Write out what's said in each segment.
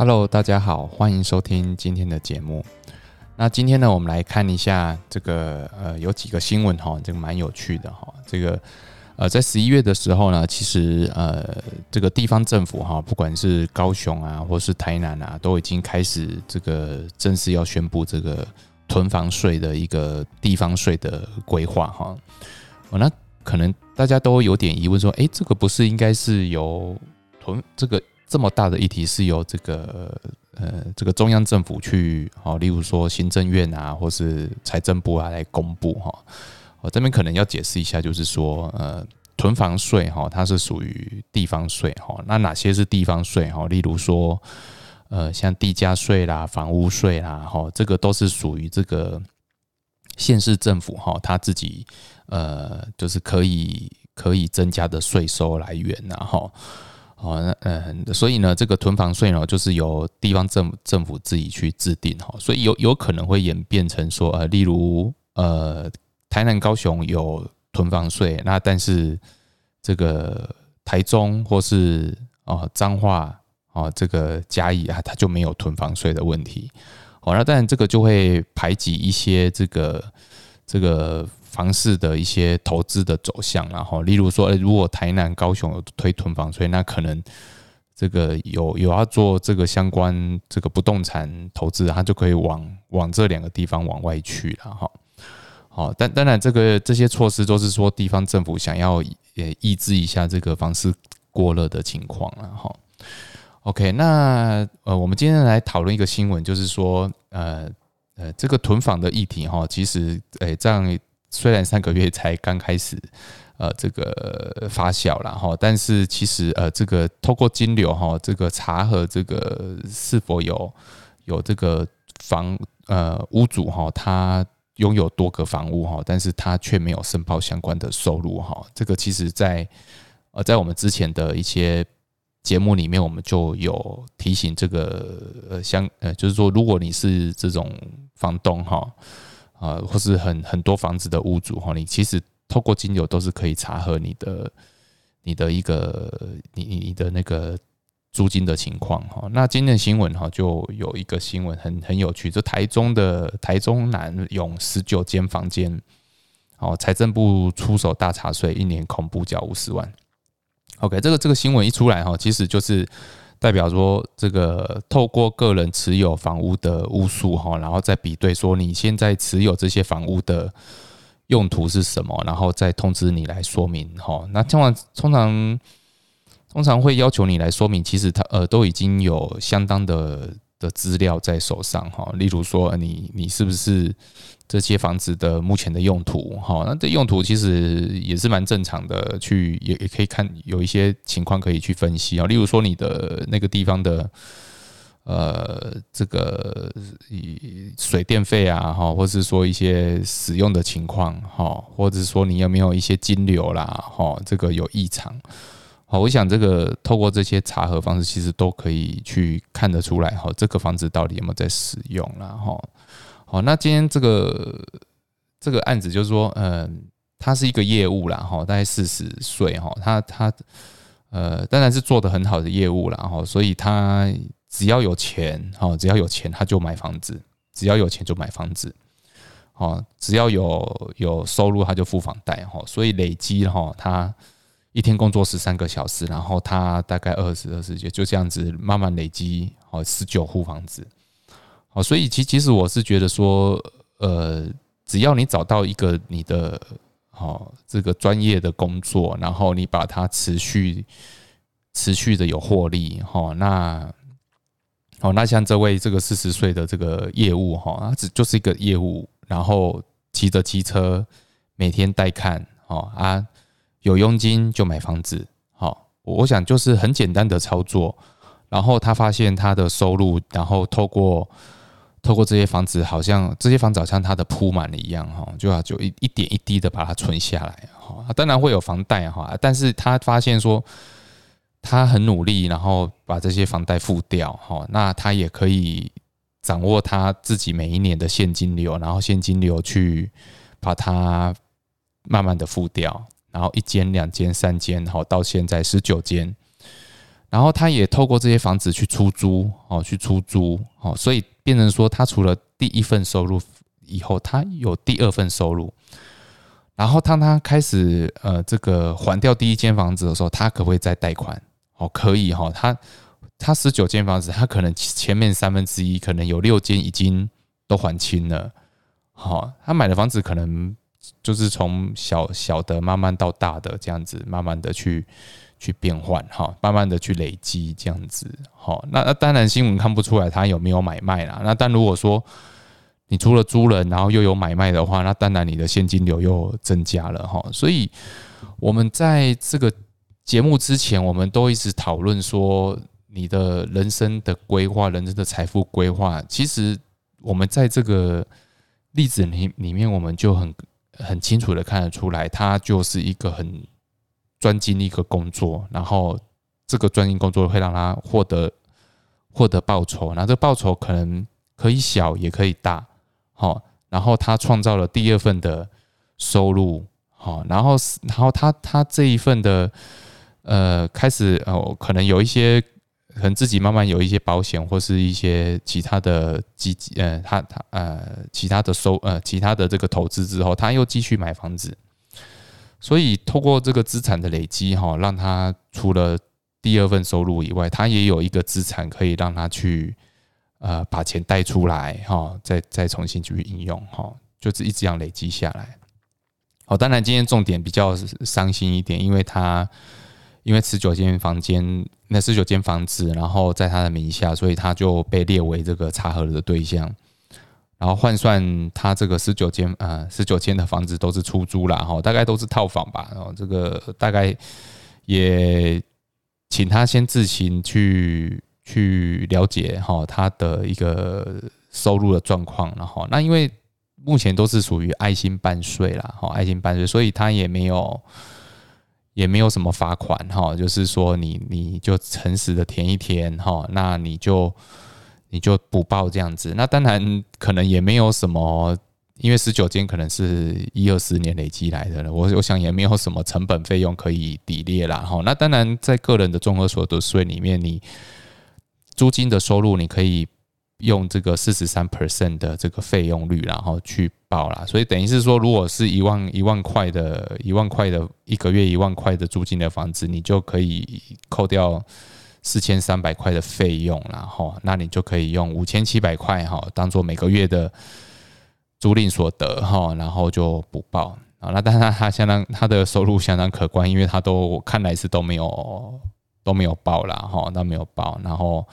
Hello，大家好，欢迎收听今天的节目。那今天呢，我们来看一下这个呃，有几个新闻哈，这个蛮有趣的哈。这个呃，在十一月的时候呢，其实呃，这个地方政府哈，不管是高雄啊，或是台南啊，都已经开始这个正式要宣布这个囤房税的一个地方税的规划哈。哦，那可能大家都有点疑问说，哎，这个不是应该是由囤这个？这么大的议题是由这个呃这个中央政府去哦，例如说行政院啊，或是财政部啊来公布哈。我这边可能要解释一下，就是说呃囤房税哈，它是属于地方税哈。那哪些是地方税哈？例如说呃像地价税啦、房屋税啦哈，这个都是属于这个县市政府哈，他自己呃就是可以可以增加的税收来源然后。哦，那嗯，所以呢，这个囤房税呢，就是由地方政府政府自己去制定哈，所以有有可能会演变成说，呃，例如呃，台南、高雄有囤房税，那但是这个台中或是哦彰化哦这个嘉义啊，它就没有囤房税的问题。哦，那当然这个就会排挤一些这个这个。房市的一些投资的走向，然后例如说，如果台南、高雄有推囤房税，那可能这个有有要做这个相关这个不动产投资，它就可以往往这两个地方往外去了哈。好，但当然这个这些措施都是说地方政府想要也抑制一下这个房市过热的情况了哈。OK，那呃，我们今天来讨论一个新闻，就是说呃呃，这个囤房的议题哈，其实诶这样。虽然三个月才刚开始，呃，这个发酵了哈，但是其实呃，这个透过金流哈，这个查核这个是否有有这个房呃屋主哈，他拥有多个房屋哈，但是他却没有申报相关的收入哈，这个其实在呃在我们之前的一些节目里面，我们就有提醒这个呃相呃，就是说如果你是这种房东哈。啊，或是很很多房子的屋主哈，你其实透过金流都是可以查核你的你的一个你你你的那个租金的情况哈。那今天的新闻哈，就有一个新闻很很有趣，就台中的台中南涌十九间房间，哦，财政部出手大查税，一年恐怖缴五十万。OK，这个这个新闻一出来哈，其实就是。代表说，这个透过个人持有房屋的屋数哈，然后再比对说你现在持有这些房屋的用途是什么，然后再通知你来说明哈。那通常通常通常会要求你来说明，其实他呃都已经有相当的的资料在手上哈。例如说，你你是不是？这些房子的目前的用途，哈，那这用途其实也是蛮正常的，去也也可以看有一些情况可以去分析啊，例如说你的那个地方的，呃，这个水电费啊，哈，或是说一些使用的情况，哈，或者说你有没有一些金流啦，哈，这个有异常，好，我想这个透过这些查核方式，其实都可以去看得出来，哈，这个房子到底有没有在使用了，哈。好，那今天这个这个案子就是说，嗯，他是一个业务啦，哈，大概四十岁，哈，他他呃，当然是做的很好的业务啦，哈，所以他只要有钱，哈，只要有钱他就买房子，只要有钱就买房子，哦，只要有有收入他就付房贷，哈，所以累积哈，他一天工作十三个小时，然后他大概二十二十就就这样子慢慢累积，好十九户房子。好，所以其其实我是觉得说，呃，只要你找到一个你的好这个专业的工作，然后你把它持续持续的有获利，哈，那好，那像这位这个四十岁的这个业务，哈，他只就是一个业务，然后骑着机车每天带看，哦啊，有佣金就买房子，好，我想就是很简单的操作，然后他发现他的收入，然后透过透过这些房子，好像这些房子好像他的铺满了一样哈，就要就一一点一滴的把它存下来哈。当然会有房贷哈，但是他发现说他很努力，然后把这些房贷付掉哈，那他也可以掌握他自己每一年的现金流，然后现金流去把它慢慢的付掉，然后一间、两间、三间，好到现在十九间。然后他也透过这些房子去出租，哦，去出租，哦，所以变成说，他除了第一份收入以后，他有第二份收入。然后当他开始呃这个还掉第一间房子的时候，他可不可以再贷款？哦，可以哈。他他十九间房子，他可能前面三分之一可能有六间已经都还清了。好，他买的房子可能就是从小小的慢慢到大的这样子，慢慢的去去变换哈，慢慢的去累积这样子。好，那那当然新闻看不出来他有没有买卖啦。那但如果说你除了租人，然后又有买卖的话，那当然你的现金流又增加了哈。所以，我们在这个节目之前，我们都一直讨论说，你的人生的规划、人生的财富规划，其实我们在这个例子里里面，我们就很很清楚的看得出来，他就是一个很专精的一个工作，然后这个专精工作会让他获得获得报酬，那这报酬可能可以小，也可以大。好，然后他创造了第二份的收入，好，然后然后他他这一份的呃开始哦，可能有一些可能自己慢慢有一些保险或是一些其他的基金，呃，他他呃其他的收呃其他的这个投资之后，他又继续买房子，所以透过这个资产的累积，哈，让他除了第二份收入以外，他也有一个资产可以让他去。呃，把钱贷出来哈，再再重新去应用哈，就是一直这样累积下来。好，当然今天重点比较伤心一点，因为他因为十九间房间，那十九间房子，然后在他的名下，所以他就被列为这个查核的对象。然后换算他这个十九间啊，十九间的房子都是出租了哈，大概都是套房吧。然后这个大概也请他先自行去。去了解哈他的一个收入的状况，然后那因为目前都是属于爱心半税啦，哈爱心半税，所以他也没有也没有什么罚款哈，就是说你你就诚实的填一填哈，那你就你就补报这样子，那当然可能也没有什么，因为十九间可能是一二十年累积来的了，我我想也没有什么成本费用可以抵列啦，哈，那当然在个人的综合所得税里面你。租金的收入，你可以用这个四十三 percent 的这个费用率，然后去报啦。所以等于是说，如果是一万一万块的一万块的一个月一万块的租金的房子，你就可以扣掉四千三百块的费用，然后那你就可以用五千七百块哈当做每个月的租赁所得哈，然后就补报啊。那但是他相当他的收入相当可观，因为他都看来是都没有。都没有报了哈，都没有报，然后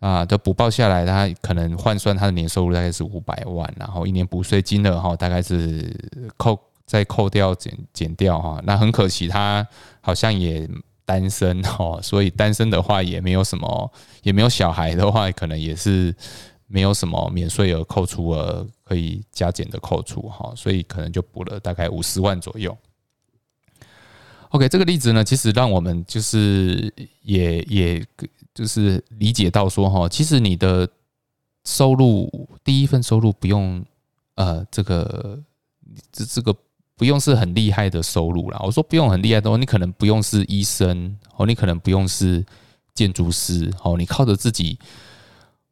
啊，都补报下来，他可能换算他的年收入大概是五百万，然后一年补税金额哈，大概是扣再扣掉减减掉哈，那很可惜他好像也单身哈，所以单身的话也没有什么，也没有小孩的话，可能也是没有什么免税额扣除额可以加减的扣除哈，所以可能就补了大概五十万左右。OK，这个例子呢，其实让我们就是也也就是理解到说哈，其实你的收入第一份收入不用呃这个这这个不用是很厉害的收入啦。我说不用很厉害的，你可能不用是医生哦，你可能不用是建筑师哦，你靠着自己。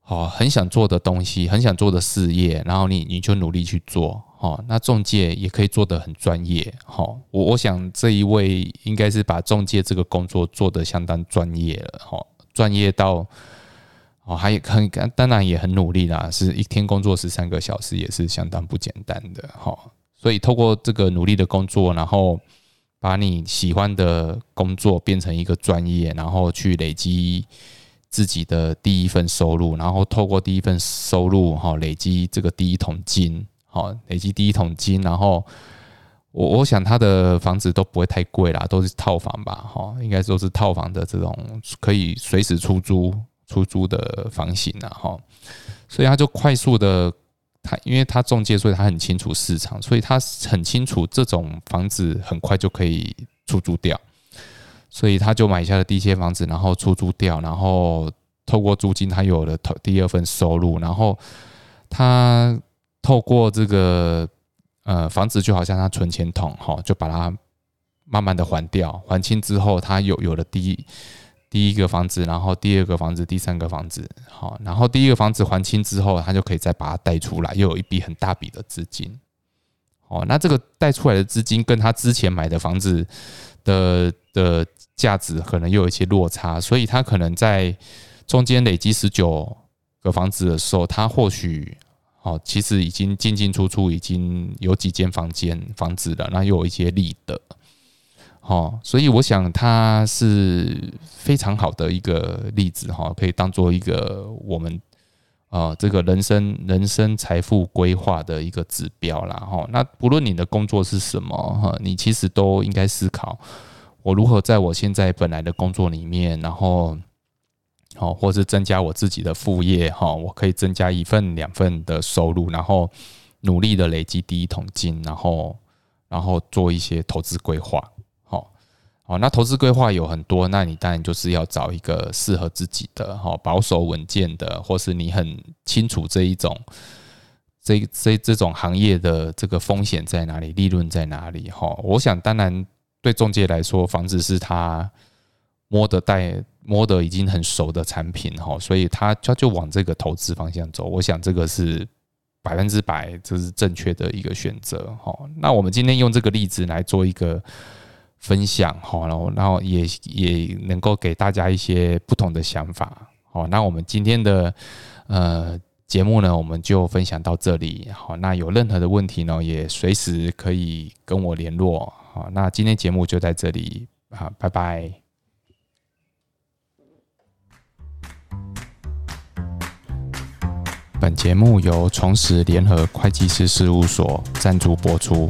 哦，很想做的东西，很想做的事业，然后你你就努力去做，哦，那中介也可以做得很专业，哈，我我想这一位应该是把中介这个工作做得相当专业了，哈，专业到，哦，还很当然也很努力啦，是一天工作十三个小时，也是相当不简单的，哈，所以透过这个努力的工作，然后把你喜欢的工作变成一个专业，然后去累积。自己的第一份收入，然后透过第一份收入哈，累积这个第一桶金，好，累积第一桶金，然后我我想他的房子都不会太贵啦，都是套房吧，哈，应该都是套房的这种可以随时出租出租的房型了哈，所以他就快速的，他因为他中介，所以他很清楚市场，所以他很清楚这种房子很快就可以出租掉。所以他就买下了第一间房子，然后出租掉，然后透过租金，他有了头第二份收入，然后他透过这个呃房子就好像他存钱筒哈，就把它慢慢的还掉，还清之后，他有有了第一第一个房子，然后第二个房子，第三个房子，好，然后第一个房子还清之后，他就可以再把它贷出来，又有一笔很大笔的资金。哦，那这个贷出来的资金跟他之前买的房子的的价值可能又有一些落差，所以他可能在中间累积十九个房子的时候，他或许哦，其实已经进进出出已经有几间房间房子了，那又有一些利得。哦，所以我想它是非常好的一个例子哈，可以当做一个我们啊这个人生人生财富规划的一个指标啦哈。那不论你的工作是什么哈，你其实都应该思考我如何在我现在本来的工作里面，然后好，或是增加我自己的副业哈，我可以增加一份两份的收入，然后努力的累积第一桶金，然后然后做一些投资规划。哦，那投资规划有很多，那你当然就是要找一个适合自己的，哈，保守稳健的，或是你很清楚这一种，这这这种行业的这个风险在哪里，利润在哪里，哈。我想，当然对中介来说，房子是他摸得带摸得已经很熟的产品，哈，所以他他就往这个投资方向走。我想这个是百分之百这是正确的一个选择，哈。那我们今天用这个例子来做一个。分享好，然后然后也也能够给大家一些不同的想法好。那我们今天的呃节目呢，我们就分享到这里好。那有任何的问题呢，也随时可以跟我联络好。那今天节目就在这里好，拜拜。本节目由重实联合会计师事务所赞助播出。